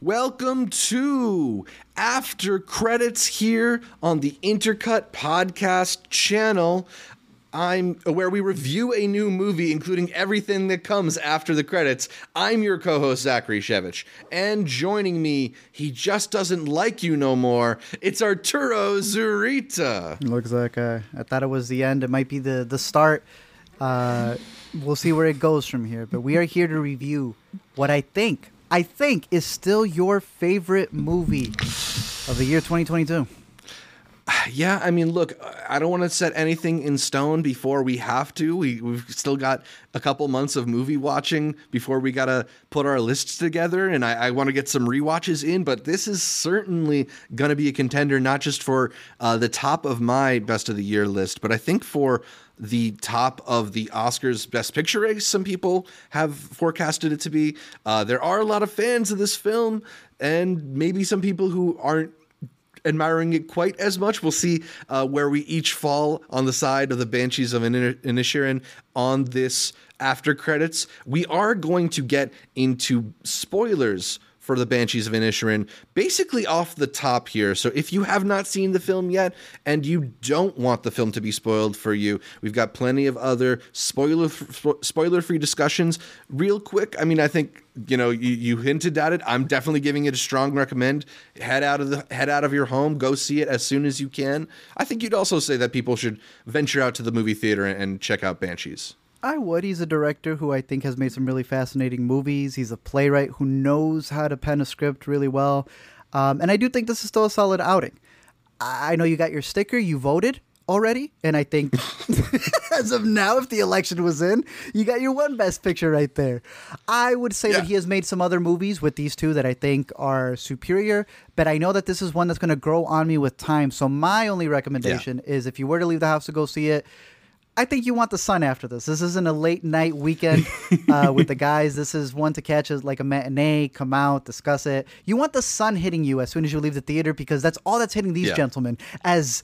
Welcome to After Credits here on the Intercut Podcast channel. I'm where we review a new movie, including everything that comes after the credits. I'm your co-host Zachary Shevich, and joining me, he just doesn't like you no more. It's Arturo Zurita. Looks like uh, I thought it was the end. It might be the the start. Uh, we'll see where it goes from here. But we are here to review what I think I think is still your favorite movie of the year 2022. Yeah, I mean, look, I don't want to set anything in stone before we have to. We, we've still got a couple months of movie watching before we got to put our lists together, and I, I want to get some re-watches in. But this is certainly going to be a contender, not just for uh, the top of my best of the year list, but I think for the top of the Oscars Best Picture race. Some people have forecasted it to be. Uh, there are a lot of fans of this film, and maybe some people who aren't admiring it quite as much. We'll see uh, where we each fall on the side of the Banshees of Inisherin on this after credits. We are going to get into spoilers for the Banshees of Inisherin, basically off the top here. So if you have not seen the film yet and you don't want the film to be spoiled for you, we've got plenty of other spoiler spoiler free discussions. Real quick, I mean, I think you know you, you hinted at it. I'm definitely giving it a strong recommend. Head out of the head out of your home, go see it as soon as you can. I think you'd also say that people should venture out to the movie theater and check out Banshees. I would. He's a director who I think has made some really fascinating movies. He's a playwright who knows how to pen a script really well. Um, and I do think this is still a solid outing. I know you got your sticker, you voted already. And I think as of now, if the election was in, you got your one best picture right there. I would say yeah. that he has made some other movies with these two that I think are superior, but I know that this is one that's going to grow on me with time. So my only recommendation yeah. is if you were to leave the house to go see it, I think you want the sun after this. This isn't a late night weekend uh, with the guys. This is one to catch as like a matinee, come out, discuss it. You want the sun hitting you as soon as you leave the theater because that's all that's hitting these yeah. gentlemen as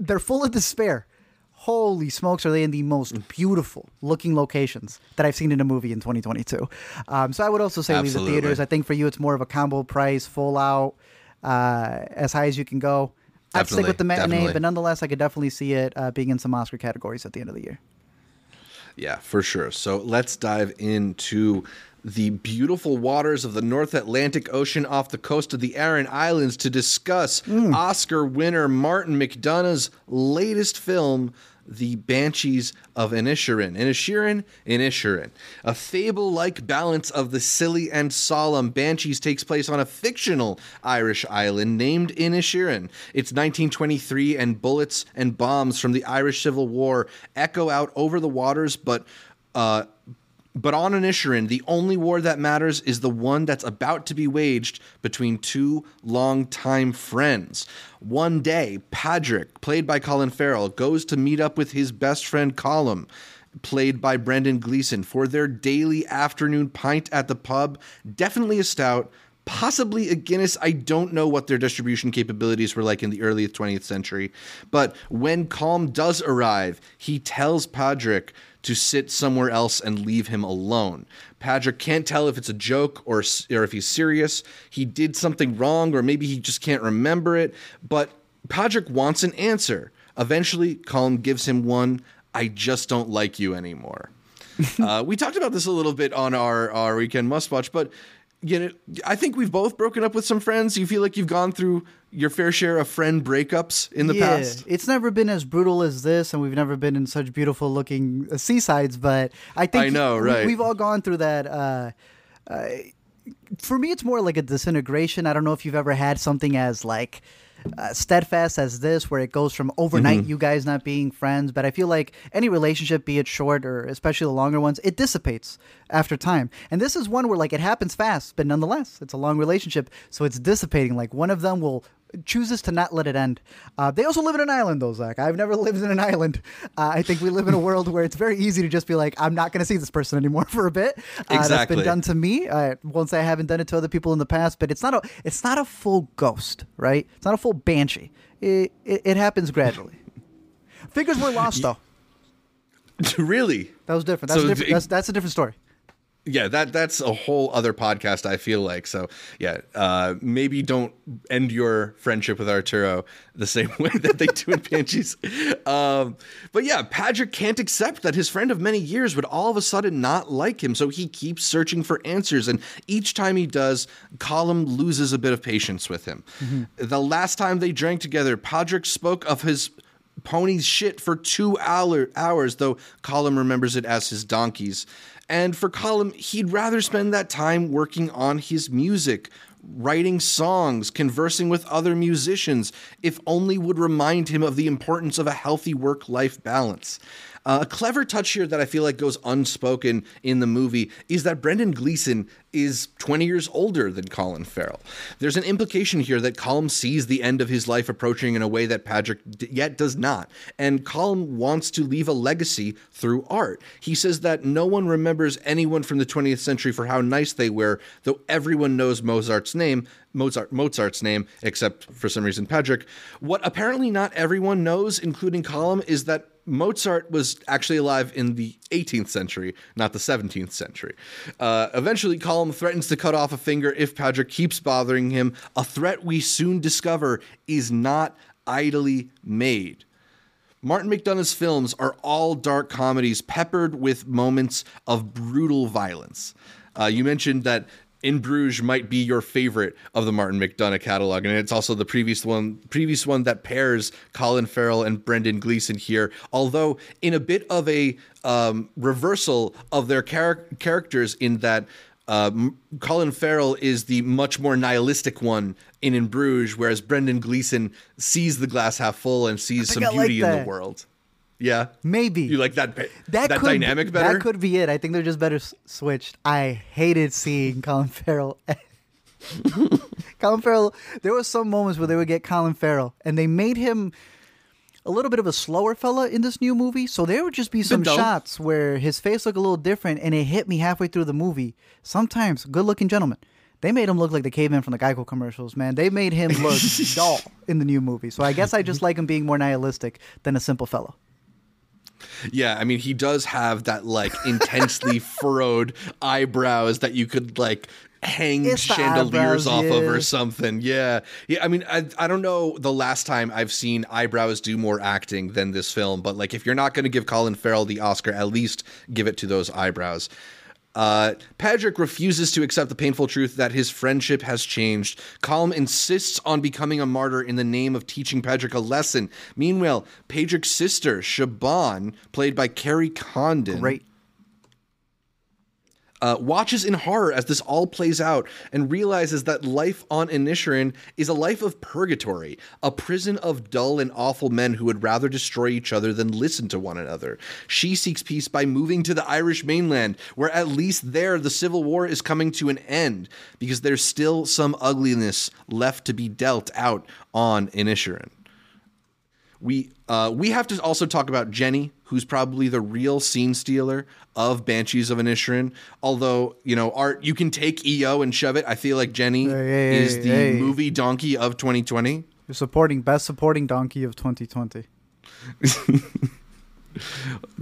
they're full of despair. Holy smokes, are they in the most beautiful looking locations that I've seen in a movie in 2022? Um, so I would also say Absolutely. leave the theaters. I think for you, it's more of a combo price, full out, uh, as high as you can go. I'd stick with the matinee, definitely. but nonetheless, I could definitely see it uh, being in some Oscar categories at the end of the year. Yeah, for sure. So let's dive into the beautiful waters of the North Atlantic Ocean off the coast of the Aran Islands to discuss mm. Oscar winner Martin McDonagh's latest film, the Banshees of Inisherin. Inisherin, Inisherin. A fable like balance of the silly and solemn, Banshees takes place on a fictional Irish island named Inisherin. It's 1923, and bullets and bombs from the Irish Civil War echo out over the waters, but uh, but on Inisherin, the only war that matters is the one that's about to be waged between two longtime friends. One day, Padraig, played by Colin Farrell, goes to meet up with his best friend Colm, played by Brendan Gleeson, for their daily afternoon pint at the pub. Definitely a stout, possibly a Guinness. I don't know what their distribution capabilities were like in the early 20th century. But when Colm does arrive, he tells Padraig to sit somewhere else and leave him alone. Padraig can't tell if it's a joke or, or if he's serious. He did something wrong, or maybe he just can't remember it. But Padraig wants an answer. Eventually, Colm gives him one I just don't like you anymore. uh, we talked about this a little bit on our, our weekend must watch, but you know, I think we've both broken up with some friends. You feel like you've gone through your fair share of friend breakups in the yeah, past. It's never been as brutal as this, and we've never been in such beautiful looking uh, seasides. But I think I know, right? We, have all gone through that. Uh, uh, for me, it's more like a disintegration. I don't know if you've ever had something as like uh, steadfast as this, where it goes from overnight mm-hmm. you guys not being friends. But I feel like any relationship, be it short or especially the longer ones, it dissipates after time. And this is one where like it happens fast, but nonetheless, it's a long relationship, so it's dissipating. Like one of them will chooses to not let it end. Uh, they also live in an island, though, Zach. I've never lived in an island. Uh, I think we live in a world where it's very easy to just be like, I'm not going to see this person anymore for a bit. Uh, exactly. That's been done to me. I won't say I haven't done it to other people in the past, but it's not a it's not a full ghost, right? It's not a full banshee. It it, it happens gradually. Figures were lost though. really? That was different. That's, so different. That's, that's a different story. Yeah, that that's a whole other podcast. I feel like so. Yeah, uh, maybe don't end your friendship with Arturo the same way that they do in Banshees. Um, but yeah, Patrick can't accept that his friend of many years would all of a sudden not like him, so he keeps searching for answers. And each time he does, Colm loses a bit of patience with him. Mm-hmm. The last time they drank together, Patrick spoke of his pony's shit for two hour, hours, though Colm remembers it as his donkey's. And for Colm, he'd rather spend that time working on his music, writing songs, conversing with other musicians, if only would remind him of the importance of a healthy work life balance. Uh, a clever touch here that I feel like goes unspoken in the movie is that Brendan Gleeson is 20 years older than Colin Farrell. There's an implication here that Colm sees the end of his life approaching in a way that Patrick yet does not. And Colm wants to leave a legacy through art. He says that no one remembers anyone from the 20th century for how nice they were, though everyone knows Mozart's name, Mozart Mozart's name, except for some reason Patrick. What apparently not everyone knows, including Colm, is that Mozart was actually alive in the 18th century, not the 17th century. Uh, eventually, Colm threatens to cut off a finger if Patrick keeps bothering him, a threat we soon discover is not idly made. Martin McDonagh's films are all dark comedies peppered with moments of brutal violence. Uh, you mentioned that in Bruges might be your favorite of the Martin McDonagh catalog, and it's also the previous one, previous one that pairs Colin Farrell and Brendan Gleeson here. Although in a bit of a um, reversal of their char- characters, in that uh, Colin Farrell is the much more nihilistic one in In Bruges, whereas Brendan Gleeson sees the glass half full and sees some beauty like in the world. Yeah, maybe you like that. That, that dynamic be, better. That could be it. I think they're just better s- switched. I hated seeing Colin Farrell. Colin Farrell. There were some moments where they would get Colin Farrell, and they made him a little bit of a slower fella in this new movie. So there would just be some shots where his face looked a little different, and it hit me halfway through the movie. Sometimes, good-looking gentlemen. They made him look like the caveman from the Geico commercials, man. They made him look dull in the new movie. So I guess I just like him being more nihilistic than a simple fellow. Yeah, I mean, he does have that like intensely furrowed eyebrows that you could like hang it's chandeliers off yeah. of or something. Yeah. Yeah, I mean, I I don't know the last time I've seen eyebrows do more acting than this film, but like if you're not going to give Colin Farrell the Oscar, at least give it to those eyebrows. Uh, Patrick refuses to accept the painful truth that his friendship has changed. Colm insists on becoming a martyr in the name of teaching Patrick a lesson. Meanwhile, Patrick's sister, Siobhan, played by Kerry Condon, Great uh, watches in horror as this all plays out and realizes that life on Inisherin is a life of purgatory, a prison of dull and awful men who would rather destroy each other than listen to one another. She seeks peace by moving to the Irish mainland, where at least there the civil war is coming to an end, because there's still some ugliness left to be dealt out on Inisherin. We uh, we have to also talk about Jenny, who's probably the real scene stealer of Banshees of Inisherin. Although you know, art you can take EO and shove it. I feel like Jenny hey, hey, is the hey. movie donkey of 2020. You're supporting best supporting donkey of 2020.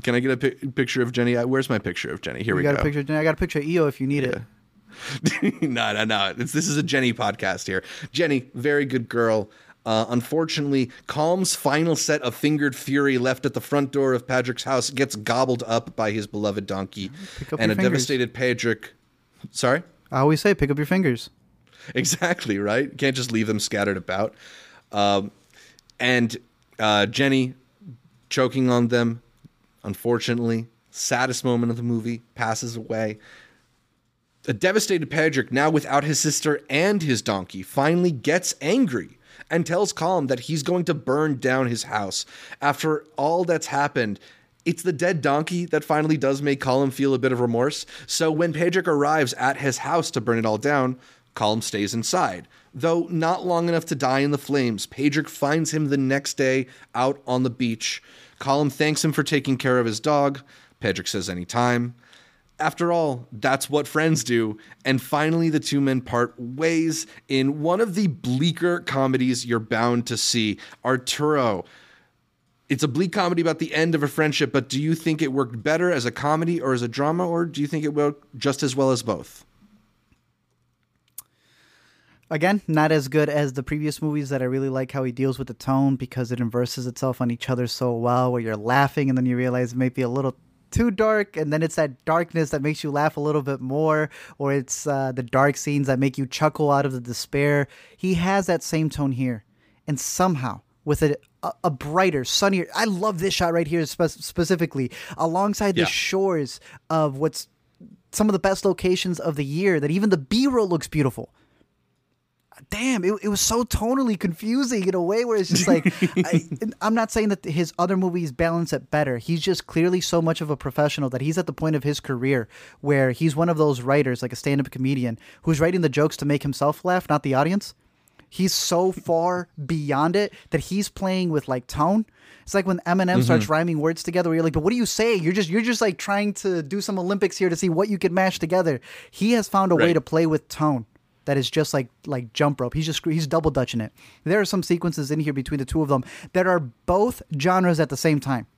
Can I get a pi- picture of Jenny? Where's my picture of Jenny? Here you we got go. A picture of Jenny. I got a picture of EO if you need yeah. it. no, no, no. It's, this is a Jenny podcast here. Jenny, very good girl. Uh, unfortunately, Colm's final set of fingered fury left at the front door of Patrick's house gets gobbled up by his beloved donkey, and a fingers. devastated Patrick. Sorry, I always say, pick up your fingers. Exactly right. Can't just leave them scattered about. Um, and uh, Jenny choking on them. Unfortunately, saddest moment of the movie passes away. A devastated Patrick, now without his sister and his donkey, finally gets angry and tells Colm that he's going to burn down his house. After all that's happened, it's the dead donkey that finally does make Colm feel a bit of remorse. So when Patrick arrives at his house to burn it all down, Colm stays inside. Though not long enough to die in the flames, Patrick finds him the next day out on the beach. Colm thanks him for taking care of his dog. Patrick says anytime. After all, that's what friends do. And finally, the two men part ways in one of the bleaker comedies you're bound to see. Arturo, it's a bleak comedy about the end of a friendship, but do you think it worked better as a comedy or as a drama, or do you think it worked just as well as both? Again, not as good as the previous movies that I really like how he deals with the tone because it inverses itself on each other so well, where you're laughing and then you realize it may be a little too dark, and then it's that darkness that makes you laugh a little bit more, or it's uh, the dark scenes that make you chuckle out of the despair. He has that same tone here, and somehow with a, a, brighter, sunnier. I love this shot right here spe- specifically, alongside Yeah. the shores of what's some of the best locations of the year. That even the B roll looks beautiful damn, it, it was so tonally confusing in a way where it's just like, I, I'm not saying that his other movies balance it better. He's just clearly so much of a professional that he's at the point of his career where he's one of those writers, like a stand up comedian, who's writing the jokes to make himself laugh, not the audience. He's so far beyond it that he's playing with like tone. It's like when Eminem mm-hmm. starts rhyming words together, where you're like, "But what are you saying? You're just you're just like trying to do some Olympics here to see what you can mash together." He has found a way to play with tone that is just like like jump rope. He's just he's double dutching it. There are some sequences in here between the two of them that are both genres at the same time.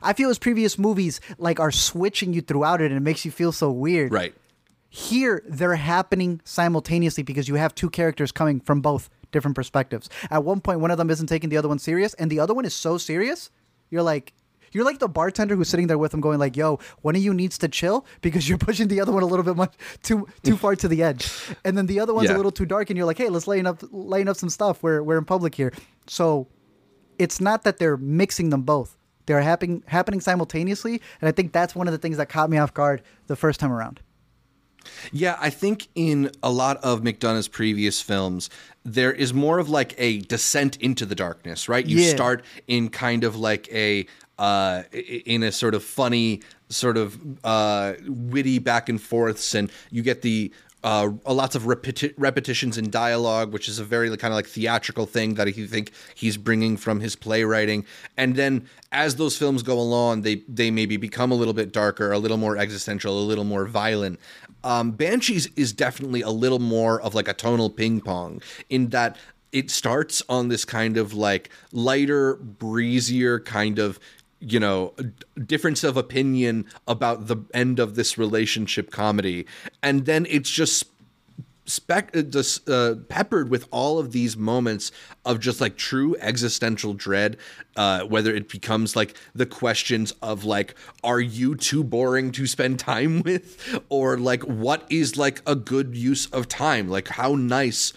I feel his previous movies like are switching you throughout it, and it makes you feel so weird. Right. Here, they're happening simultaneously because you have two characters coming from both different perspectives. At one point, one of them isn't taking the other one serious, and the other one is so serious, you're like, you're like the bartender who's sitting there with him, going like, "Yo, one of you needs to chill because you're pushing the other one a little bit much too too far to the edge," and then the other one's Yeah. a little too dark, and you're like, "Hey, let's laying up laying up some stuff. We're we're in public here." So it's not that they're mixing them both; they're happening happening simultaneously, and I think that's one of the things that caught me off guard the first time around. Yeah, I think in a lot of McDonagh's previous films, there is more of like a descent into the darkness, right? You Yeah. start in kind of like a uh, in a sort of funny, sort of uh, witty back and forths, and you get the uh, lots of repeti- repetitions in dialogue, which is a very kind of like theatrical thing that you think he's bringing from his playwriting. And then as those films go along, they they maybe become a little bit darker, a little more existential, a little more violent. Um, Banshees is definitely a little more of like a tonal ping pong in that it starts on this kind of like lighter, breezier kind of you know difference of opinion about the end of this relationship comedy. And then it's just spec uh, uh, peppered with all of these moments of just like true existential dread uh, whether it becomes like the questions of like are you too boring to spend time with? Or like what is like a good use of time? Like how nice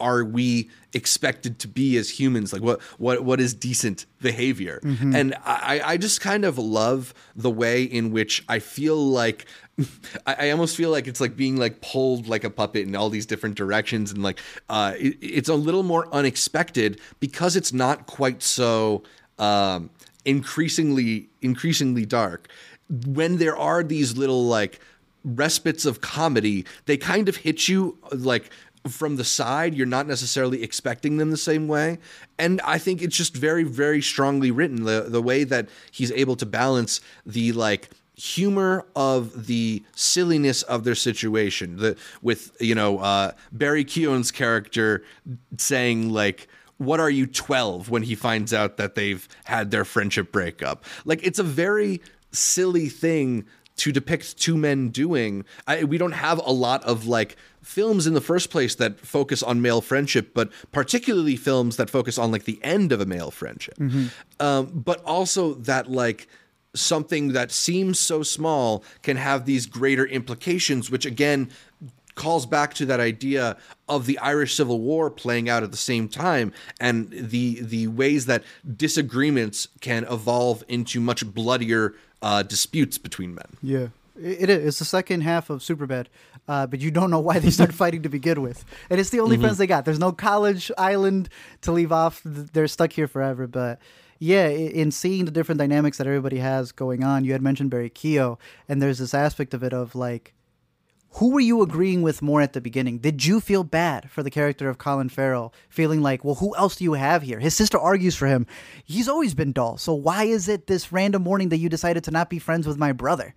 are we expected to be as humans? Like what what what is decent behavior? And i i just kind of love the way in which i feel like I, I almost feel like it's like being like pulled like a puppet in all these different directions and like uh it, it's a little more unexpected because it's not quite so um increasingly increasingly dark. When there are these little like respites of comedy they kind of hit you like from the side you're not necessarily expecting them the same way. And i think it's just very very strongly written the the way that he's able to balance the like humor of the silliness of their situation the with you know uh barry keoghan's character saying like what are you 12 when he finds out that they've had their friendship breakup. Like it's a very silly thing to depict two men doing I, we don't have a lot of like films in the first place that focus on male friendship but particularly films that focus on like the end of a male friendship. Um, but also that like something that seems so small can have these greater implications which again calls back to that idea of the Irish Civil War playing out at the same time and the the ways that disagreements can evolve into much bloodier uh, disputes between men. Yeah, it is. It's the second half of Superbad, uh, but you don't know why they start fighting to begin with, and it's the only friends they got. There's no college island to leave off. They're stuck here forever. But yeah, in seeing the different dynamics that everybody has going on, you had mentioned Barry Keogh, and there's this aspect of it of like. Who were you agreeing with more at the beginning? Did you feel bad for the character of Colin Farrell, feeling like, well, who else do you have here? His sister argues for him. He's always been dull. So why is it this random morning that you decided to not be friends with my brother?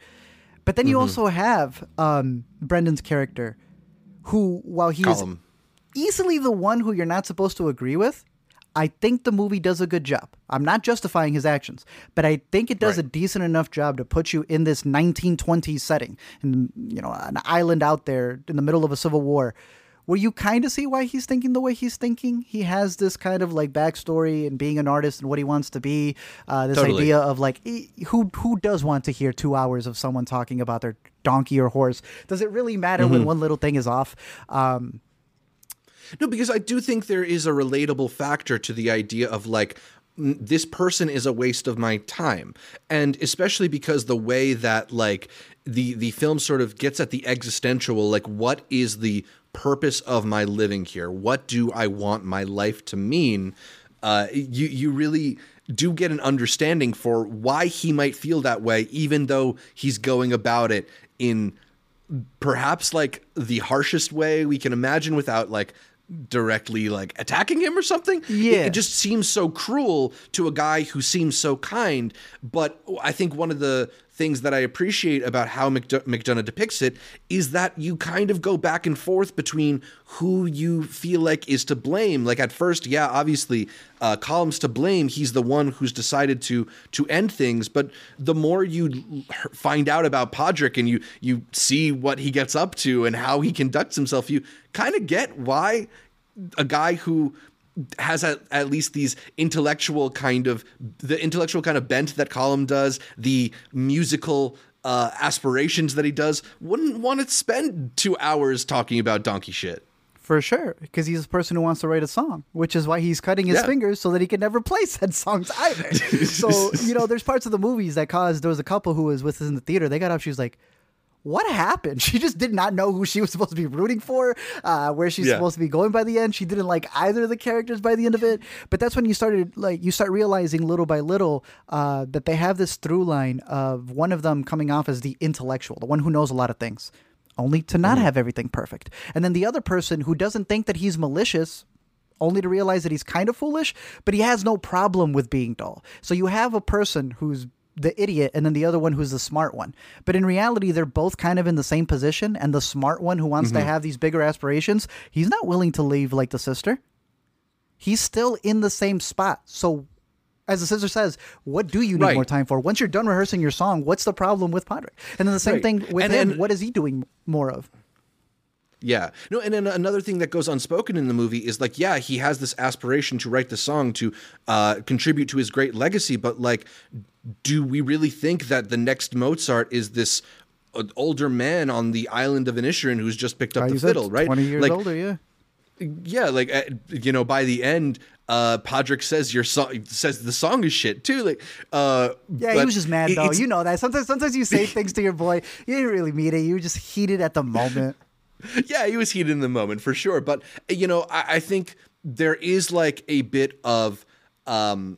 But then you also have um, Brendan's character, who, while he is easily the one who you're not supposed to agree with, I think the movie does a good job. I'm not justifying his actions, but I think it does Right. a decent enough job to put you in this 1920s setting, and you know, an island out there in the middle of a civil war, where you kind of see why he's thinking the way he's thinking. He has this kind of like backstory and being an artist and what he wants to be. Uh, this Totally. idea of like who who does want to hear two hours of someone talking about their donkey or horse? Does it really matter when one little thing is off? Um, No, because I do think there is a relatable factor to the idea of like this person is a waste of my time, and especially because the way that like the the film sort of gets at the existential, like what is the purpose of my living here? What do I want my life to mean? Uh, you you really do get an understanding for why he might feel that way, even though he's going about it in perhaps like the harshest way we can imagine without like directly like attacking him or something. It- Yeah. It, just seems so cruel to a guy who seems so kind. But I think one of the things that I appreciate about how McDo- McDonagh depicts it is that you kind of go back and forth between who you feel like is to blame. Like at first, yeah, obviously, uh, Colm's to blame. He's the one who's decided to to end things. But the more you find out about Podrick and you you see what he gets up to and how he conducts himself, you kind of get why a guy who has at, at least these intellectual kind of the intellectual kind of bent that Colm does, the musical uh, aspirations that he does, wouldn't want to spend two hours talking about donkey shit. For sure, because he's a person who wants to write a song, which is why he's cutting his Yeah. fingers so that he can never play said songs either. so you know, there's parts of the movies that caused. There was a couple who was with us in the theater. They got up. She was like, "What happened?" She just did not know who she was supposed to be rooting for, uh, where she's Yeah. supposed to be going by the end. She didn't like either of the characters by the end of it. But that's when you started like you start realizing little by little uh, that they have this through line of one of them coming off as the intellectual, the one who knows a lot of things only to not have everything perfect. And then the other person who doesn't think that he's malicious, only to realize that he's kind of foolish, but he has no problem with being dull. So you have a person who's the idiot and then the other one who's the smart one. But in reality, they're both kind of in the same position. And the smart one who wants to mm-hmm. have these bigger aspirations, he's not willing to leave like the sister. He's still in the same spot. So as the sister says, what do you need Right. more time for? Once you're done rehearsing your song, what's the problem with Padre? And then the same Right. thing with And- him. and- what is he doing more of? Yeah. No, and then another thing that goes unspoken in the movie is like, yeah, he has this aspiration to write the song to uh, contribute to his great legacy, but like, do we really think that the next Mozart is this uh, older man on the island of Inisherin who's just picked up the fiddle, right? 20 years like, older, yeah. yeah, like uh, you know, by the end, uh, Podrick says your song says the song is shit too. Like, uh, Yeah, he was just mad though. You know that. Sometimes sometimes you say things to your boy, you didn't really mean it. You were just heated at the moment. yeah, he was heated in the moment for sure. But you know, I, I think there is like a bit of, um,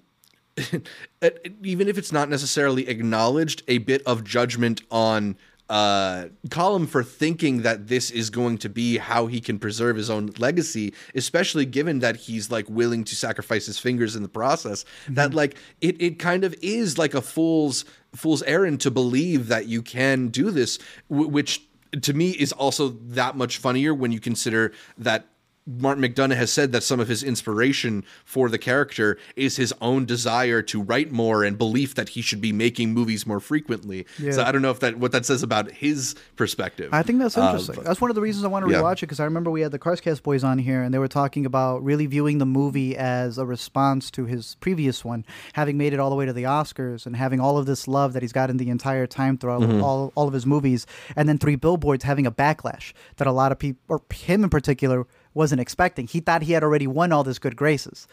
even if it's not necessarily acknowledged, a bit of judgment on uh Colm for thinking that this is going to be how he can preserve his own legacy, especially given that he's like willing to sacrifice his fingers in the process. That like it it kind of is like a fool's fool's errand to believe that you can do this, w- which to me is also that much funnier when you consider that Martin McDonagh has said that some of his inspiration for the character is his own desire to write more and belief that he should be making movies more frequently. So I don't know if that what that says about his perspective. I think that's Uh, interesting. that's one of the reasons I want to yeah. rewatch it because I remember we had the Carscast boys on here and they were talking about really viewing the movie as a response to his previous one, having made it all the way to the Oscars and having all of this love that he's gotten the entire time throughout Mm-hmm. all, all of his movies, and then Three Billboards having a backlash that a lot of people, or him in particular, wasn't expecting. He thought he had already won all this good graces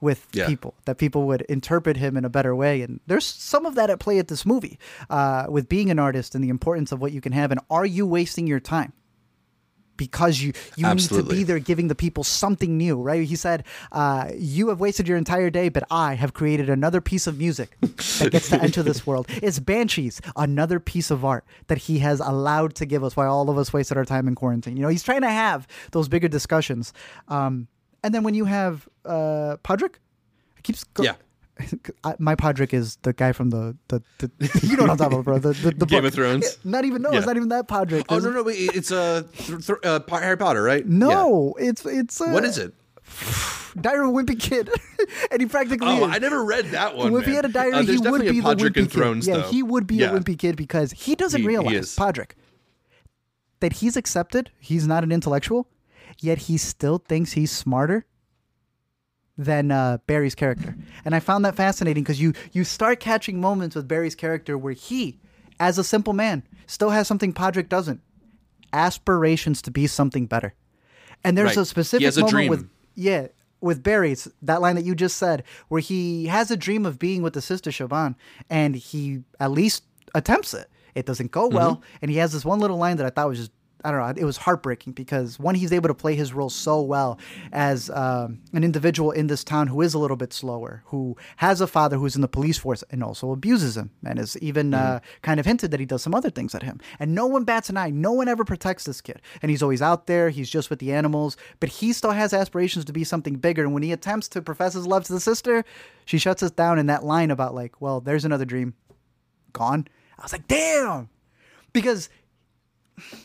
with Yeah. people that people would interpret him in a better way and there's some of that at play at this movie uh, with being an artist and the importance of what you can have and are you wasting your time because you you need to be there giving the people something new right? He said uh, you have wasted your entire day but i have created another piece of music that gets to enter this world. It's banshees another piece of art that he has allowed to give us while all of us wasted our time in quarantine. You know he's trying to have those bigger discussions. Um, and then when you have uh, Podrick, it keeps go- Yeah. I, my Podrick is the guy from the, the, the you know what I'm talking about, bro. The, the, the Game book. of Thrones? Not even no, Yeah. it's not even that Podrick. oh no no wait, it's a uh, th- th- uh, Harry Potter right? no, it's it's uh, What is it? Diary of a Wimpy Kid, and he practically. Oh, is. I never read that one. If he had a diary, Uh, he would be a the Podrick wimpy and Thrones, kid. Yeah, though. he would be Yeah. a wimpy kid because he doesn't He- he realize is. Podrick that he's accepted. He's not an intellectual, yet he still thinks he's smarter than uh, Barry's character. And I found that fascinating because you you start catching moments with Barry's character where he, as a simple man, still has something Podrick doesn't: aspirations to be something better. And there's Right. a specific a moment dream. with yeah with Barry, it's that line that you just said, where he has a dream of being with the sister Siobhan, and he at least attempts it. It doesn't go well, Mm-hmm. and he has this one little line that I thought was just I don't know. It was heartbreaking because one, he's able to play his role so well as um, an individual in this town who is a little bit slower, who has a father who's in the police force and also abuses him, and is even uh, kind of hinted that he does some other things at him. And no one bats an eye. No one ever protects this kid, and he's always out there. He's just with the animals, but he still has aspirations to be something bigger. And when he attempts to profess his love to the sister, she shuts us down in that line about like, well, there's another dream gone. I was like, damn, because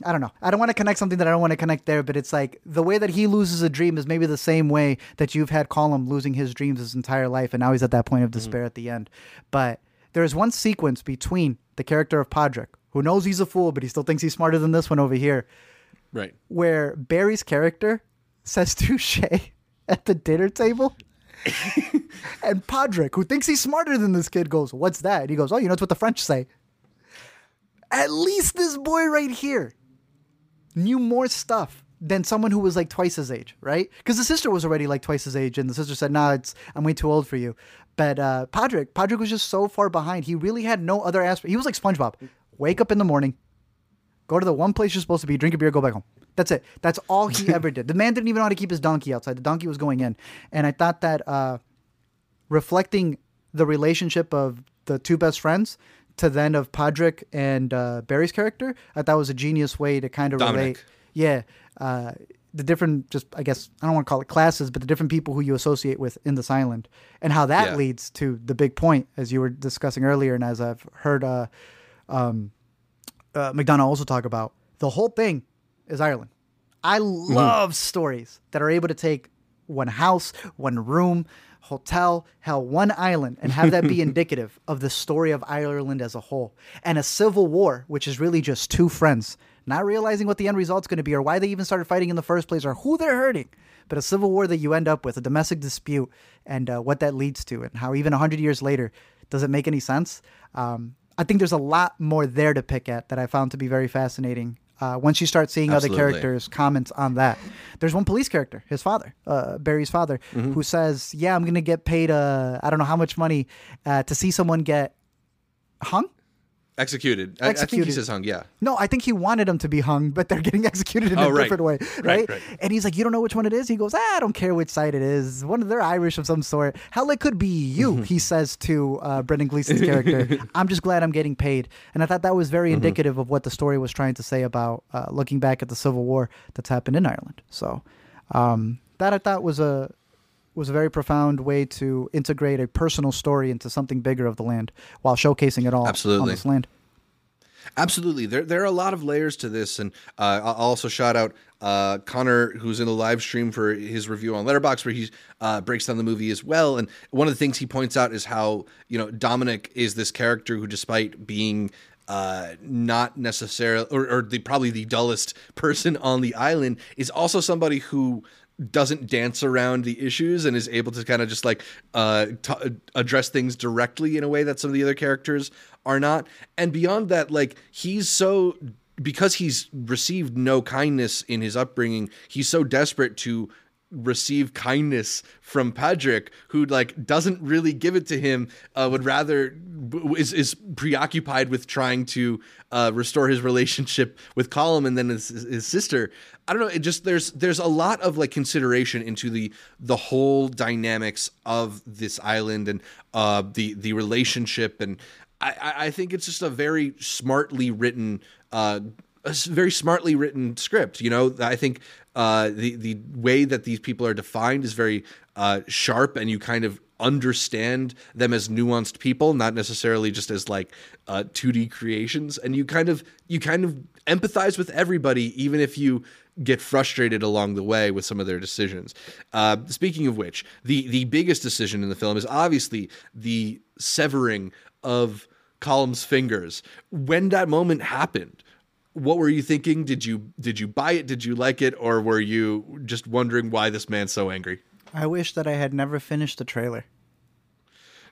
I don't know. I don't want to connect something that I don't want to connect there, but it's like the way that he loses a dream is maybe the same way that you've had Colm losing his dreams his entire life, and now he's at that point of mm-hmm. despair at the end. But there is one sequence between the character of Podrick, who knows he's a fool, but he still thinks he's smarter than this one over here, Right. where Barry's character says touché at the dinner table. and Podrick, who thinks he's smarter than this kid, goes, What's that? And he goes, Oh, you know, it's what the French say. At least this boy right here knew more stuff than someone who was like twice his age, right? Because the sister was already like twice his age, and the sister said, "Nah, it's I'm way too old for you." But uh, Podrick, Podrick was just so far behind. He really had no other aspect. He was like SpongeBob. Wake up in the morning, go to the one place you're supposed to be, drink a beer, go back home. That's it. That's all he ever did. The man didn't even know how to keep his donkey outside. The donkey was going in, and I thought that uh, reflecting the relationship of the two best friends to then of Podrick and uh, Barry's character, I thought was a genius way to kind of Dominic. relate. Yeah, uh, the different, just I guess I don't want to call it classes, but the different people who you associate with in this island, and how that Yeah. leads to the big point, as you were discussing earlier, and as I've heard uh, um, uh, McDonagh also talk about. The whole thing is Ireland. I love stories that are able to take one house, one room, hotel, hell, one island, and have that be indicative of the story of Ireland as a whole. And a civil war, which is really just two friends, not realizing what the end result's going to be or why they even started fighting in the first place or who they're hurting. But a civil war that you end up with, a domestic dispute, and uh, what that leads to, and how even 100 years later, does it make any sense? Um, I think there's a lot more there to pick at that I found to be very fascinating. Uh, once you start seeing Absolutely. other characters comments on that, there's one police character, his father, uh, Barry's father, Mm-hmm. who says, "Yeah, I'm gonna get paid. Uh, I don't know how much money uh, to see someone get hung." Executed. I- I, think Executed. he says hung. Yeah. No, I think he wanted them to be hung, but they're getting executed in Oh, a right. different way, Right, right? right. And he's like, "You don't know which one it is." He goes, ah, "I don't care which side it is. One of they're Irish of some sort. Hell, it could be you." he says to uh, Brendan Gleeson's character, "I'm just glad I'm getting paid." And I thought that was very Mm-hmm. indicative of what the story was trying to say about uh, looking back at the Civil War that's happened in Ireland. So um, that I thought was a was a very profound way to integrate a personal story into something bigger of the land while showcasing it all on this land. Absolutely, there there are a lot of layers to this, and uh, I'll also shout out uh, Connor, who's in the live stream for his review on Letterboxd, where he uh, breaks down the movie as well. And one of the things he points out is how you know Dominic is this character who, despite being uh, not necessarily, or, or the probably the dullest person on the island, is also somebody who doesn't dance around the issues and is able to kind of just like uh, t- address things directly in a way that some of the other characters are not. And beyond that, like he's so because he's received no kindness in his upbringing, he's so desperate to receive kindness from Padrick, who like doesn't really give it to him. Uh, would rather is is preoccupied with trying to uh, restore his relationship with Colm and then his, his sister. I don't know. It just there's there's a lot of like consideration into the the whole dynamics of this island and uh, the the relationship and. I, I- I think it's just a very smartly written, uh, a very smartly written script. You know, I think uh, the the way that these people are defined is very uh, sharp, and you kind of understand them as nuanced people, not necessarily just as like uh, 2D creations. And you kind of you kind of empathize with everybody, even if you get frustrated along the way with some of their decisions. Uh, speaking of which, the the biggest decision in the film is obviously the severing of Colm's fingers. When that moment happened, what were you thinking? Did you did you buy it? Did you like it, or were you just wondering why this man's so angry? I wish that I had never finished the trailer.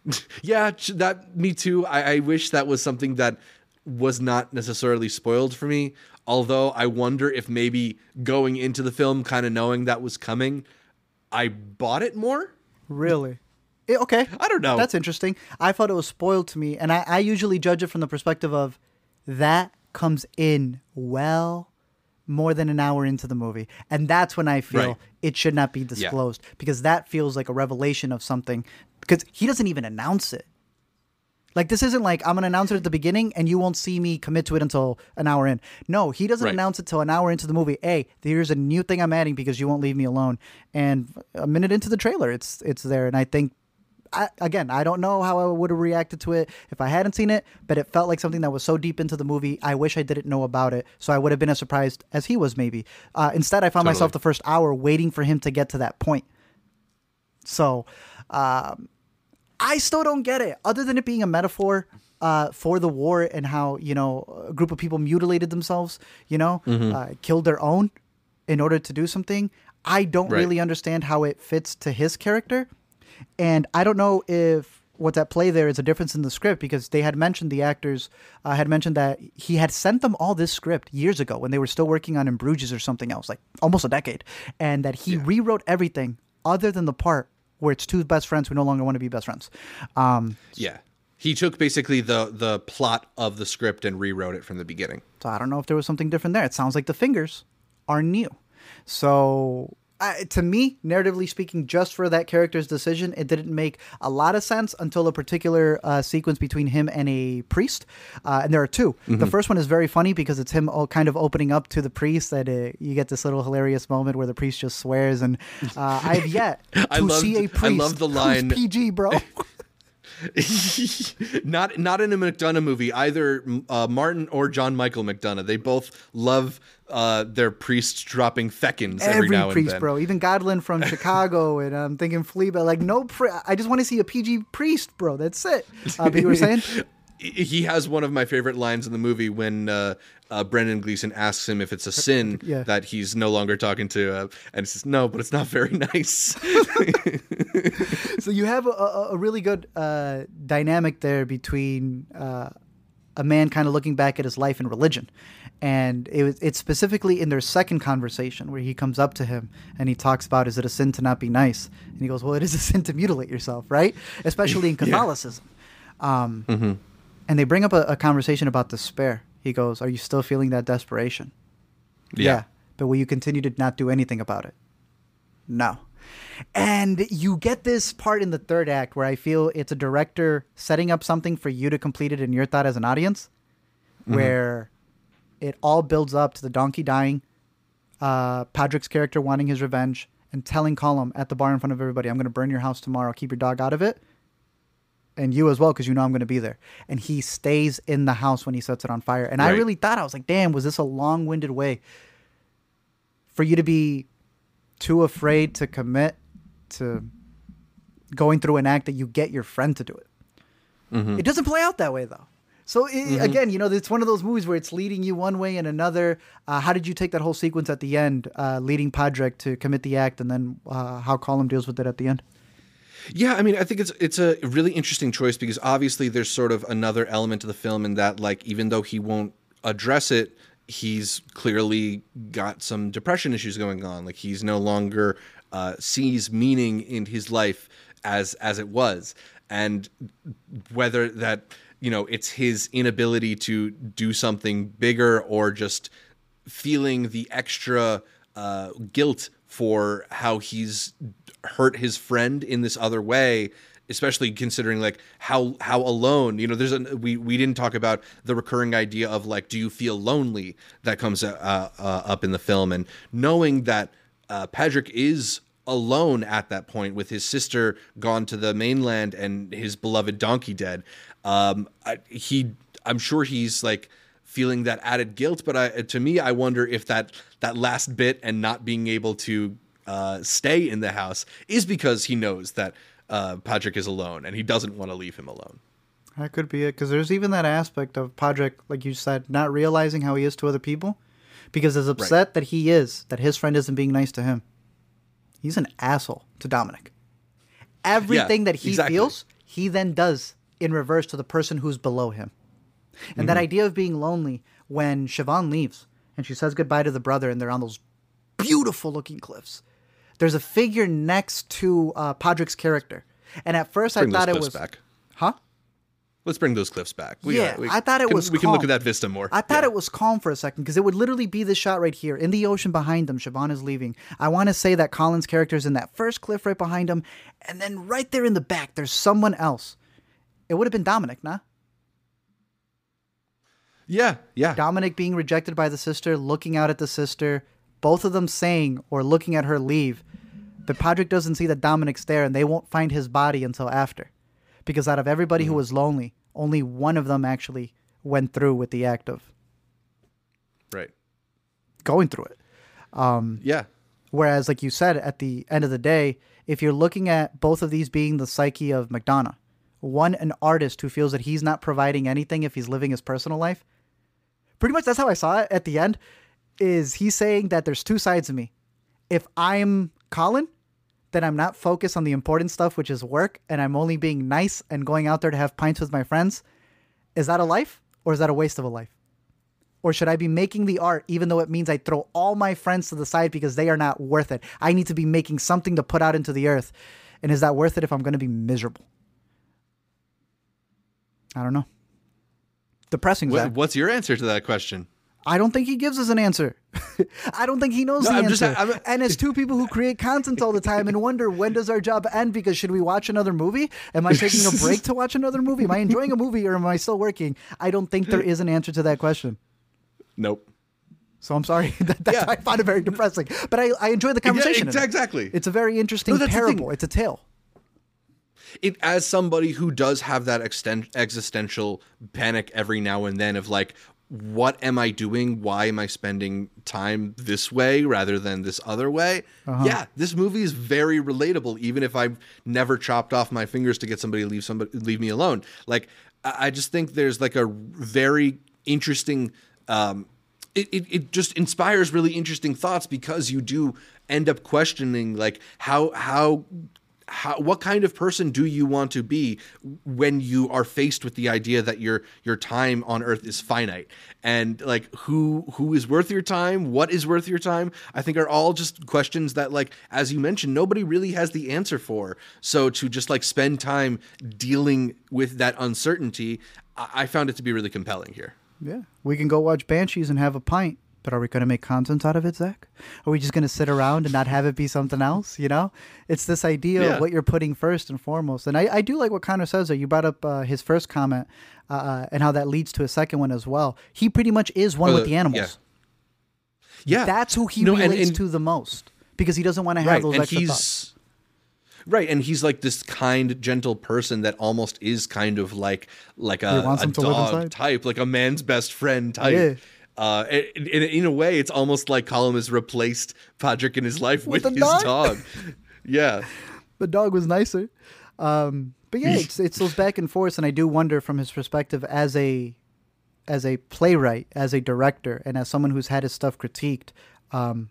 yeah, that me too. I, I wish that was something that was not necessarily spoiled for me. Although I wonder if maybe going into the film, kind of knowing that was coming, I bought it more. Really? It, okay. I don't know. That's interesting. I thought it was spoiled to me, and I, I usually judge it from the perspective of that comes in well more than an hour into the movie. And that's when I feel Right. it should not be disclosed because that feels like a revelation of something because he doesn't even announce it. Like this isn't like I'm gonna announce it at the beginning and you won't see me commit to it until an hour in. No, he doesn't Right. announce it till an hour into the movie. Hey, here's a new thing I'm adding because you won't leave me alone. And a minute into the trailer, it's it's there. And I think I, again, I don't know how I would have reacted to it if I hadn't seen it, but it felt like something that was so deep into the movie. I wish I didn't know about it, so I would have been as surprised as he was. Maybe uh, instead, I found Totally. myself the first hour waiting for him to get to that point. So, um, I still don't get it, other than it being a metaphor uh, for the war and how you know a group of people mutilated themselves, you know, Mm-hmm. uh, killed their own in order to do something. I don't Right. really understand how it fits to his character, and I don't know if what's at play there is a difference in the script because they had mentioned the actors uh, had mentioned that he had sent them all this script years ago when they were still working on In Bruges or something else, like almost a decade, and that he rewrote everything other than the part where it's two best friends who no longer want to be best friends. Um, Yeah. He took basically the the plot of the script and rewrote it from the beginning. So I don't know if there was something different there. It sounds like the fingers are new. So I to me, narratively speaking, just for that character's decision, it didn't make a lot of sense until a particular uh, sequence between him and a priest. Uh, and there are 2 The first one is very funny because it's him all kind of opening up to the priest. That uh, you get this little hilarious moment where the priest just swears, and uh, I've yet to loved- see a priest. I love the line- PG, bro. not not in a McDonagh movie either. Uh, Martin or John Michael McDonagh. They both love uh, their priests dropping fekins every, every now and priest, then. bro. Even Godlin from Chicago, and I'm thinking Fleabag. Like, no, pri- I just want to see a PG priest, bro. That's it. Uh, but you were saying, He has one of my favorite lines in the movie when uh, uh, Brendan Gleeson asks him if it's a sin Yeah. that he's no longer talking to, uh, and he says, "No, but it's not very nice." so you have a, a, a really good uh, dynamic there between uh, a man kind of looking back at his life and religion. And it was, it's specifically in their second conversation where he comes up to him and he talks about, is it a sin to not be nice? And he goes, well, it is a sin to mutilate yourself, right? Especially in Catholicism. Um, And they bring up a, a conversation about despair. He goes, are you still feeling that desperation? yeah. But will you continue to not do anything about it? No. And you get this part in the third act where I feel it's a director setting up something for you to complete it in your thought as an audience, where it all builds up to the donkey dying, uh, Patrick's character wanting his revenge, and telling Colm at the bar in front of everybody, I'm going to burn your house tomorrow, keep your dog out of it. And you as well, because you know I'm going to be there. And he stays in the house when he sets it on fire. And I really thought, I was like, damn, was this a long winded way for you to be too afraid to commit to going through an act that you get your friend to do it. It doesn't play out that way though. So i again, you know, it's one of those movies where it's leading you one way and another. Uh, how did you take that whole sequence at the end, uh, leading Padrek to commit the act, and then uh, how Colm deals with it at the end? Yeah, I mean, I think it's it's a really interesting choice because obviously there's sort of another element to the film in that, like, even though he won't address it, he's clearly got some depression issues going on. Like, he's no longer uh, sees meaning in his life as as it was, and whether that you know it's his inability to do something bigger or just feeling the extra uh, guilt for how he's hurt his friend in this other way especially considering like how how alone you know there's a we we didn't talk about the recurring idea of like do you feel lonely that comes uh, uh, up in the film. And knowing that uh, Patrick is alone at that point with his sister gone to the mainland and his beloved donkey dead um I, he i'm sure he's like feeling that added guilt. But I, to me, I wonder if that that last bit and not being able to uh, stay in the house is because he knows that uh, Patrick is alone and he doesn't want to leave him alone. That could be it, because there's even that aspect of Patrick, like you said, not realizing how he is to other people, because as upset right. that he is that his friend isn't being nice to him, he's an asshole to Dominic. Everything yeah, that he exactly. feels, he then does in reverse to the person who's below him. And mm-hmm. that idea of being lonely when Siobhan leaves and she says goodbye to the brother and they're on those beautiful looking cliffs. There's a figure next to uh, Patrick's character. And at first Bring I thought it was back. Huh? Let's bring those cliffs back. We, yeah, we, I thought it can, was. We calm. can look at that vista more. I thought yeah. it was calm for a second because it would literally be this shot right here in the ocean behind them. Siobhan is leaving. I want to say that Colin's character is in that first cliff right behind him, and then right there in the back, there's someone else. It would have been Dominic, nah? Yeah, yeah. Dominic being rejected by the sister, looking out at the sister, both of them saying or looking at her leave. But Patrick doesn't see that Dominic's there, and they won't find his body until after, because out of everybody mm-hmm. who was lonely only one of them actually went through with the act of right going through it. Um, yeah. Whereas, like you said, at the end of the day, if you're looking at both of these being the psyche of McDonagh, one an artist who feels that he's not providing anything if he's living his personal life. Pretty much that's how I saw it at the end. Is he's saying that there's two sides of me. If I'm Colin, then I'm not focused on the important stuff, which is work, and I'm only being nice and going out there to have pints with my friends, is that a life or is that a waste of a life? Or should I be making the art even though it means I throw all my friends to the side because they are not worth it? I need to be making something to put out into the earth. And is that worth it if I'm going to be miserable? I don't know. Depressing. What, what's your answer to that question? I don't think he gives us an answer. I don't think he knows no, the I'm answer. Just, and as two people who create content all the time and wonder when does our job end because should we watch another movie? Am I taking a break to watch another movie? Am I enjoying a movie or am I still working? I don't think there is an answer to that question. Nope. So I'm sorry. that, that's yeah. I find it very depressing. But I, I enjoy the conversation. Yeah, exactly. It's a very interesting no, parable. It's a tale. It as somebody who does have that extent, existential panic every now and then of like, what am I doing? Why am I spending time this way rather than this other way? Uh-huh. Yeah, this movie is very relatable, even if I've never chopped off my fingers to get somebody to leave somebody leave me alone. Like I just think there's like a very interesting um, it, it, it just inspires really interesting thoughts because you do end up questioning like how how how, what kind of person do you want to be when you are faced with the idea that your your time on earth is finite? And like who who is worth your time? What is worth your time? I think are all just questions that like as you mentioned nobody really has the answer for. So to just like spend time dealing with that uncertainty i, I found it to be really compelling here. Yeah. We can go watch banshees and have a pint but are we going to make content out of it, Zach? Are we just going to sit around and not have it be something else? You know, it's this idea yeah. of what you're putting first and foremost. And I, I do like what Connor says there. You brought up uh, his first comment uh, uh and how that leads to a second one as well. He pretty much is one with the animals. Yeah. yeah. That's who he no, relates and, and, to the most because he doesn't want to have right, those and extra he's, thoughts. Right, and he's like this kind, gentle person that almost is kind of like like a, a dog type, like a man's best friend type. Yeah uh, in, in, a way, it's almost like Colin has replaced Patrick in his life with, with his dog. dog. yeah, the dog was nicer. Um, but yeah, it's it's those back and forths, and I do wonder from his perspective as a as a playwright, as a director, and as someone who's had his stuff critiqued, um,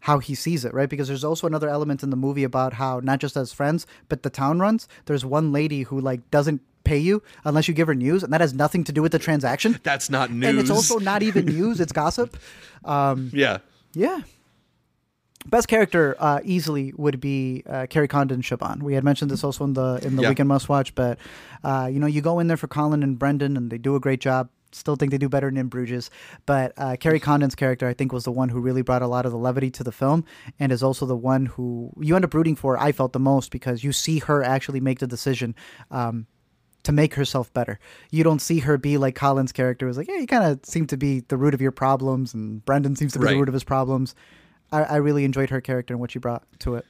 how he sees it, right? Because there's also another element in the movie about how not just as friends, but the town runs. There's one lady who like doesn't pay you unless you give her news, and that has nothing to do with the transaction. That's not news, and it's also not even news; it's gossip. Um, yeah, yeah. Best character uh, easily would be uh, Kerry Condon Siobhan. We had mentioned this also in the in the yeah. weekend must watch, but uh, you know you go in there for Colin and Brendan, and they do a great job. Still think they do better than in Bruges, but uh, Kerry Condon's character I think was the one who really brought a lot of the levity to the film, and is also the one who you end up rooting for. I felt the most because you see her actually make the decision. Um, to make herself better. You don't see her be like Colin's character was like, yeah, you kind of seem to be the root of your problems, and Brendan seems to be right. the root of his problems. I, I, really enjoyed her character and what she brought to it.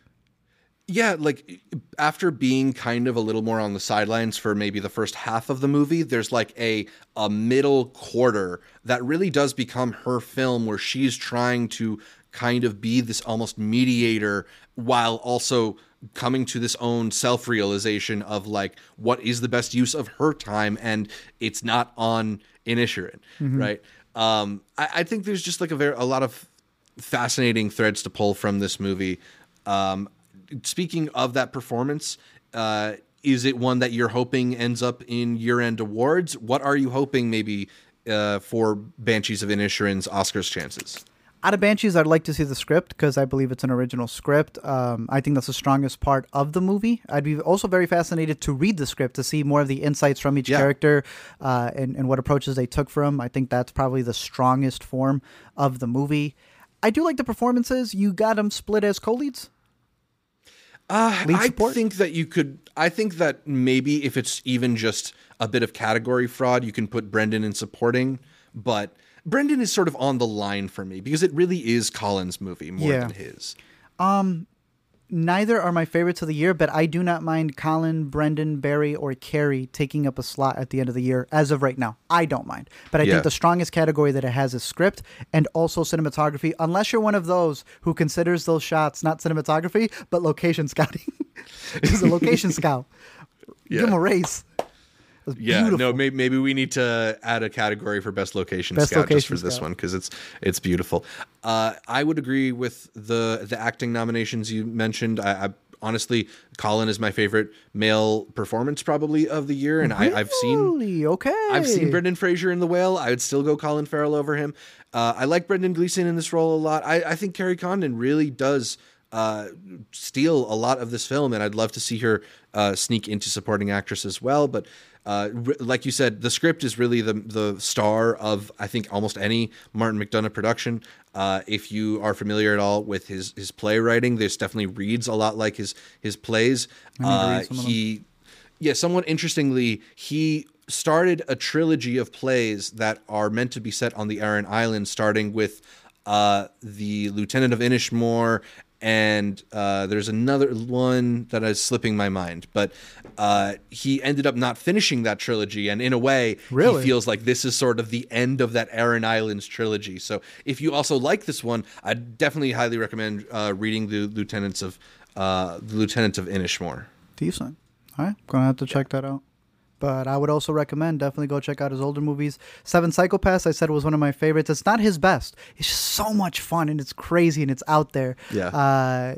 Yeah, like after being kind of a little more on the sidelines for maybe the first half of the movie, there's like a a middle quarter that really does become her film where she's trying to kind of be this almost mediator while also coming to this own self-realization of like what is the best use of her time and it's not on Inisherin, right? Um I, I think there's just like a very a lot of fascinating threads to pull from this movie. Um, speaking of that performance, uh, is it one that you're hoping ends up in year-end awards? What are you hoping maybe uh, for Banshees of Inisherin's Oscars chances? Out of Banshees, I'd like to see the script because I believe it's an original script. Um, I think that's the strongest part of the movie. I'd be also very fascinated to read the script to see more of the insights from each Yeah. character uh, and, and what approaches they took from. I think that's probably the strongest form of the movie. I do like the performances. You got them split as co-leads. Uh, I think that you could. I think that maybe if it's even just a bit of category fraud, you can put Brendan in supporting. But Brendan is sort of on the line for me because it really is Colin's movie more Yeah. than his. Um, neither are my favorites of the year, but I do not mind Colin, Brendan, Barry, or Kerry taking up a slot at the end of the year as of right now. I don't mind. But I Yeah. think the strongest category that it has is script and also cinematography, unless you're one of those who considers those shots not cinematography, but location scouting. He's a location scout. Give him a raise. Yeah, beautiful. no, maybe, maybe we need to add a category for best location Best scout just location for this one because it's it's beautiful. Uh, I would agree with the the acting nominations you mentioned. I, I honestly, Colin is my favorite male performance probably of the year, and I, I've seen Okay. I've seen Brendan Fraser in The Whale. I would still go Colin Farrell over him. Uh, I like Brendan Gleeson in this role a lot. I, I think Kerry Condon really does uh, steal a lot of this film, and I'd love to see her uh, sneak into supporting actress as well. But uh, r- like you said, the script is really the the star of I think almost any Martin McDonagh production. Uh, if you are familiar at all with his his playwriting, this definitely reads a lot like his his plays. Uh, read some of them. he yeah, somewhat interestingly, he started a trilogy of plays that are meant to be set on the Aran Island, starting with uh, the Lieutenant of Inishmore, and uh, there's another one that is slipping my mind. But uh, he ended up not finishing that trilogy, and in a way, Really? he feels like this is sort of the end of that Aran Islands trilogy. So if you also like this one, I definitely highly recommend uh, reading the Lieutenants of uh, the Lieutenant of Inishmore. Decent. All right, gonna have to check that out. But I would also recommend definitely go check out his older movies. Seven Psychopaths, I said was one of my favorites. It's not his best. It's just so much fun and it's crazy and it's out there. Yeah. Uh,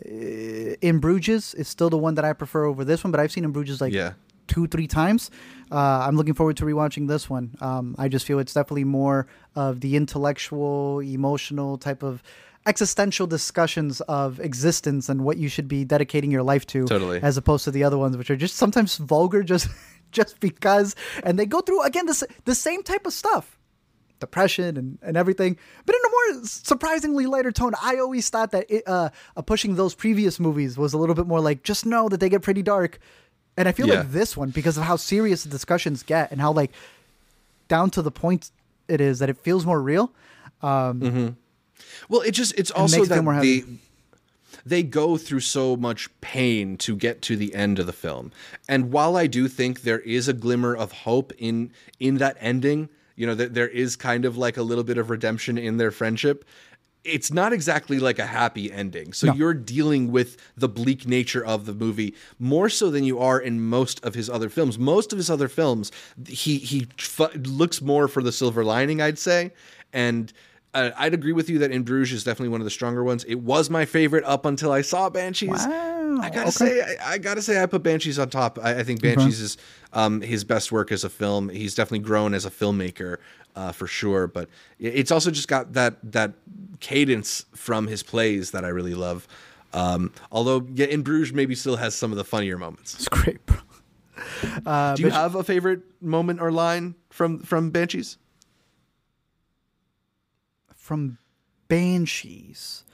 in Bruges is still the one that I prefer over this one, but I've seen In Bruges like Yeah. two, three times. Uh, I'm looking forward to rewatching this one. Um, I just feel it's definitely more of the intellectual, emotional type of existential discussions of existence and what you should be dedicating your life to Totally. as opposed to the other ones which are just sometimes vulgar just just because. And they go through again the, the same type of stuff. Depression and, and everything but in a more surprisingly lighter tone. I always thought that it, uh, pushing those previous movies was a little bit more like just know that they get pretty dark. And i feel Yeah. like this one because of how serious the discussions get and how like down to the point it is that it feels more real. Um, Well, it just it's also it that they heavy. they go through so much pain to get to the end of the film. And while I do think there is a glimmer of hope in in that ending, you know, that there is kind of like a little bit of redemption in their friendship. It's not exactly like a happy ending. So you're dealing with the bleak nature of the movie more so than you are in most of his other films. Most of his other films, he he f- looks more for the silver lining, I'd say. And uh, I'd agree with you that In Bruges is definitely one of the stronger ones. It was my favorite up until I saw Banshees. Wow, I gotta okay. say, I, I gotta say, I put Banshees on top. I, I think Banshees is um, his best work as a film. He's definitely grown as a filmmaker uh, for sure. But it's also just got that that cadence from his plays that I really love. Um, although yeah, In Bruges maybe still has some of the funnier moments. it's great bro uh, Do you have a favorite moment or line from from Banshees? From banshees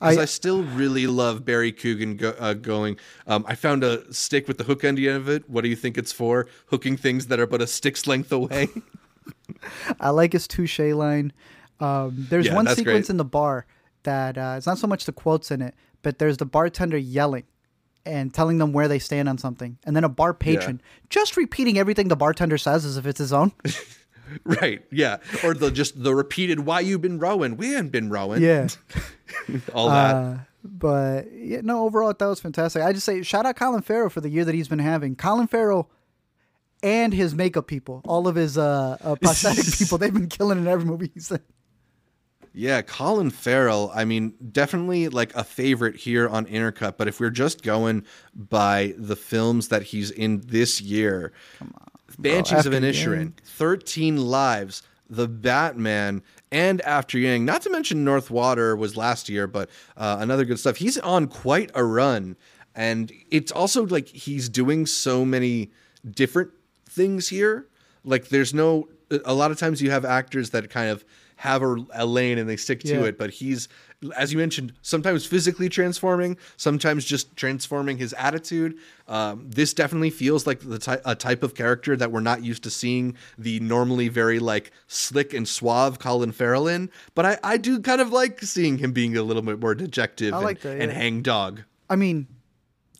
I- I, still really love Barry Keoghan go, uh, going. Um, I found a stick with the hook end of it. What do you think it's for? Hooking things that are but a stick's length away. I like his touché line. Um, there's Yeah, one sequence great. in the bar that uh, it's not so much the quotes in it, but there's the bartender yelling and telling them where they stand on something, and then a bar patron just repeating everything the bartender says as if it's his own. Right. Yeah. Or the just the repeated why you been rowing. We ain't been rowing. yeah. All that. Uh, but yeah, no, overall, that was fantastic. I just say shout out Colin Farrell for the year that he's been having. Colin Farrell and his makeup people, all of his uh, uh prosthetic people, they've been killing in every movie he's in. Yeah, Colin Farrell, I mean, definitely like a favorite here on Intercut, but if we're just going by the films that he's in this year, Banshees of After Inisherin, 13 Lives, The Batman, and After Yang, not to mention North Water was last year, but uh, another good stuff. He's on quite a run, and it's also like he's doing so many different things here. Like, there's no, a lot of times you have actors that kind of have a, a lane and they stick to Yeah. it, but he's, as you mentioned, sometimes physically transforming, sometimes just transforming his attitude. Um, this definitely feels like the ty- a type of character that we're not used to seeing the normally very like slick and suave Colin Farrell in. But I, I do kind of like seeing him being a little bit more dejective and, like that, and yeah. hang dog. I mean,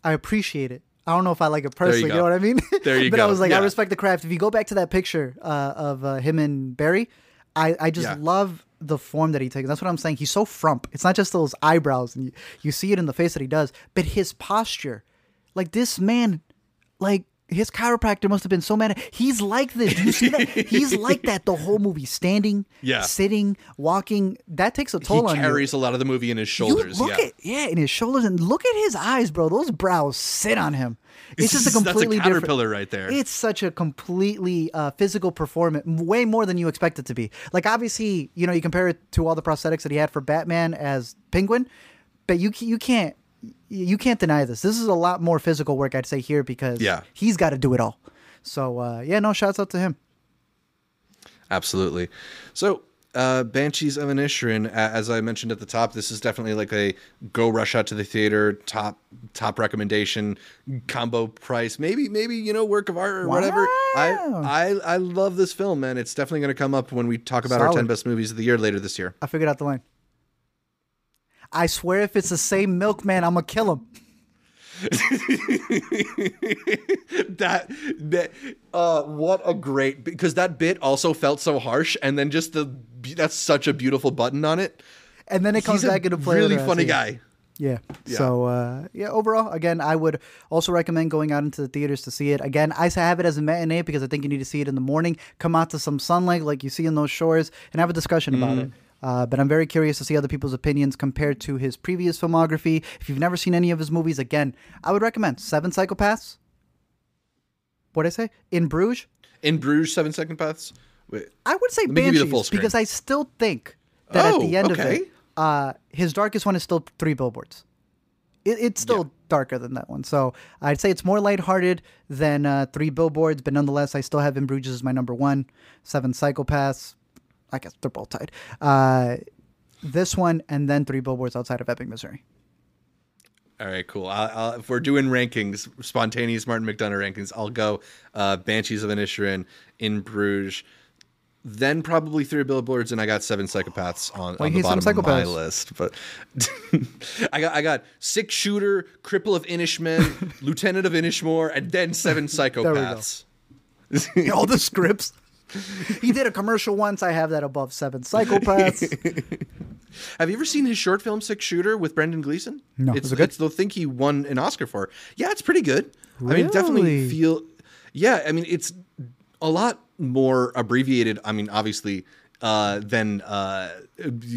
I appreciate it. I don't know if I like it personally. You, go. know what I mean? There you but I was like, I respect the craft. If you go back to that picture uh, of uh, him and Barry, I, I just Yeah. love the form that he takes. That's what I'm saying. He's so frump. It's not just those eyebrows, and you, you see it in the face that he does, but his posture. Like this man, like his chiropractor must have been so mad. He's like this. Do you see that? he's like that the whole movie. Standing, Yeah. sitting, walking. That takes a He toll on you. He carries a lot of the movie in his You shoulders. look yeah. at yeah, in his shoulders, and look at his eyes, bro. Those brows sit on him. It's just a completely That's a caterpillar right there. It's such a completely uh, physical performance, way more than you expect it to be. Like obviously, you know, you compare it to all the prosthetics that he had for Batman as Penguin, but you you can't you can't deny this. This is a lot more physical work, I'd say here, because Yeah. he's got to do it all. So uh, yeah, no, shouts out to him. Absolutely. So, uh, Banshees of Inisherin, as I mentioned at the top, this is definitely like a go rush out to the theater top top recommendation combo price. Maybe maybe you know work of art or whatever. I I I love this film, man. It's definitely going to come up when we talk about our ten best movies of the year later this year. I figured out the line. I swear, if it's the same milkman, I'm gonna kill him. that that uh what a great because that bit also felt so harsh and then just the that's such a beautiful button on it And then it comes he's a back into play. really funny guy Yeah. Yeah. So uh, yeah, overall, again, I would also recommend going out into the theaters to see it. Again, I say have it as a matinee because I think you need to see it in the morning. Come out to some sunlight like you see in those shores and have a discussion about Mm-hmm. it. Uh, but I'm very curious to see other people's opinions compared to his previous filmography. If you've never seen any of his movies, again, I would recommend Seven Psychopaths. What did I say? In Bruges. in Bruges Seven Psychopaths Wait, I would say me give you the Banshees because I still think that at Oh, the end of okay. it, uh, his darkest one is still Three Billboards. It, it's still darker than that one, so I'd say it's more lighthearted than uh, Three Billboards, but nonetheless, I still have In Bruges as my number one. Seven Psychopaths, I guess they're both tied. Uh, this one and then Three Billboards Outside of Ebbing, Missouri. all right cool I'll, I'll, if we're doing rankings spontaneous Martin McDonagh rankings I'll go uh Banshees of Inisherin in Bruges then probably three billboards and I got seven psychopaths on, Well, on the bottom of my list but I got I got six shooter cripple of Inishmaan lieutenant of Inishmore and then seven psychopaths All the scripts. he did a commercial once. I have that above Seven Psychopaths. Have you ever seen his short film Six Shooter with Brendan Gleeson? No. it's Is it good? it's the thing he won an Oscar for. Yeah, it's pretty good. I mean, definitely feel. Yeah, I mean, it's a lot more abbreviated. I mean, obviously. Uh, than uh,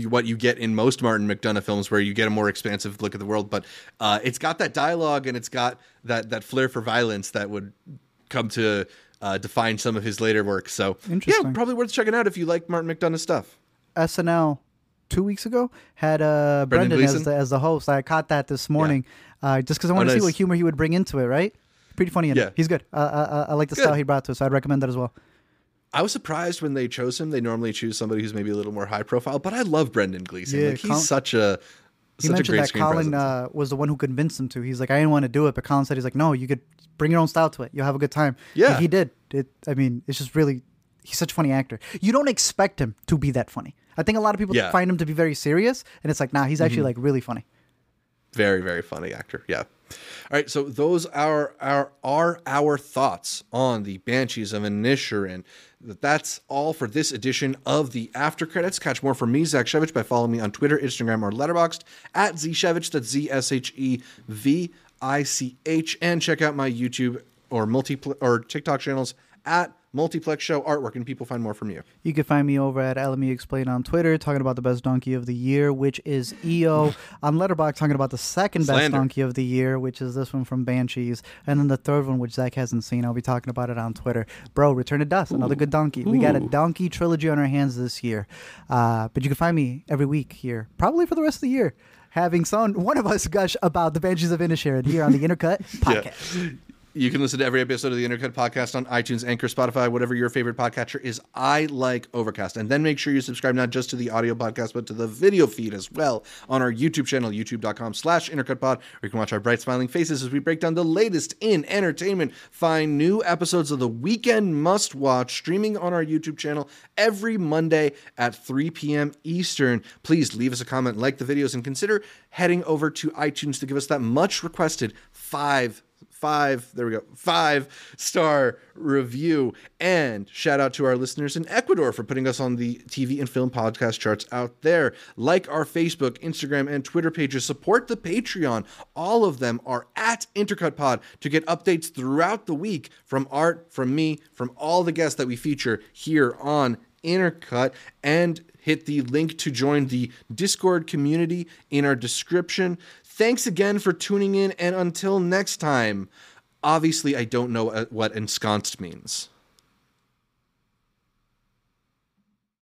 what you get in most Martin McDonagh films, where you get a more expansive look at the world. But uh, it's got that dialogue and it's got that that flair for violence that would come to uh, define some of his later work. So yeah, probably worth checking out if you like Martin McDonagh stuff. SNL two weeks ago had uh, Brendan Brendan as the, as the host. I caught that this morning, uh, just because I wanted to nice. see what humor he would bring into it. Right? Pretty funny. Yeah. it. he's good. Uh, uh, I like the Good. style he brought to it, so I'd recommend that as well. I was surprised when they chose him. They normally choose somebody who's maybe a little more high profile, but I love Brendan Gleeson. Yeah, like he's Col- such a He such a mentioned great that Colin uh, was the one who convinced him to. He's like, I didn't want to do it, but Colin said he's like, no, you could bring your own style to it. You'll have a good time. Yeah. and he did. It. I mean, it's just really. He's such a funny actor. You don't expect him to be that funny. I think a lot of people Yeah. Mm-hmm. find him to be very serious, and it's like, nah, he's actually like really funny. Very, very funny actor. Yeah. All right, so those are our are our thoughts on the Banshees of Inisherin. That's all for this edition of the After Credits. Catch more from me, Zach Shevich, by following me on Twitter, Instagram, or Letterboxd at zshevich. That's Z S H E V I C H, and check out my YouTube or multi or TikTok channels at Multiplex Show Artwork, and people find more from you. You can find me over at LME Explain on Twitter, talking about the best donkey of the year, which is EO. on Letterboxd talking about the second best donkey of the year, which is this one from Banshees, and then the third one, which Zach hasn't seen. I'll be talking about it on Twitter. Bro, Return to Dust, another good donkey. We got a donkey trilogy on our hands this year, uh, but you can find me every week here, probably for the rest of the year. Having some one of us gush about the Banshees of Inisherin here on the Intercut podcast. You can listen to every episode of the Intercut podcast on iTunes, Anchor, Spotify, whatever your favorite podcatcher is. I like Overcast. And then make sure you subscribe not just to the audio podcast, but to the video feed as well on our YouTube channel, youtube.com slash intercutpod, where you can watch our bright smiling faces as we break down the latest in entertainment. Find new episodes of the Weekend Must Watch streaming on our YouTube channel every Monday at 3 p.m. Eastern. Please leave us a comment, like the videos, and consider heading over to iTunes to give us that much requested five five there we go five star review. And shout out to our listeners in ecuador for putting us on the tv and film podcast charts out there. Like our facebook instagram and twitter pages. Support the patreon. All of them are at intercut pod to get updates throughout the week from art from me from all the guests that we feature here on intercut. And hit the link to join the discord community in our description Thanks again for tuning in, and until next time, obviously, I don't know uh, what ensconced means.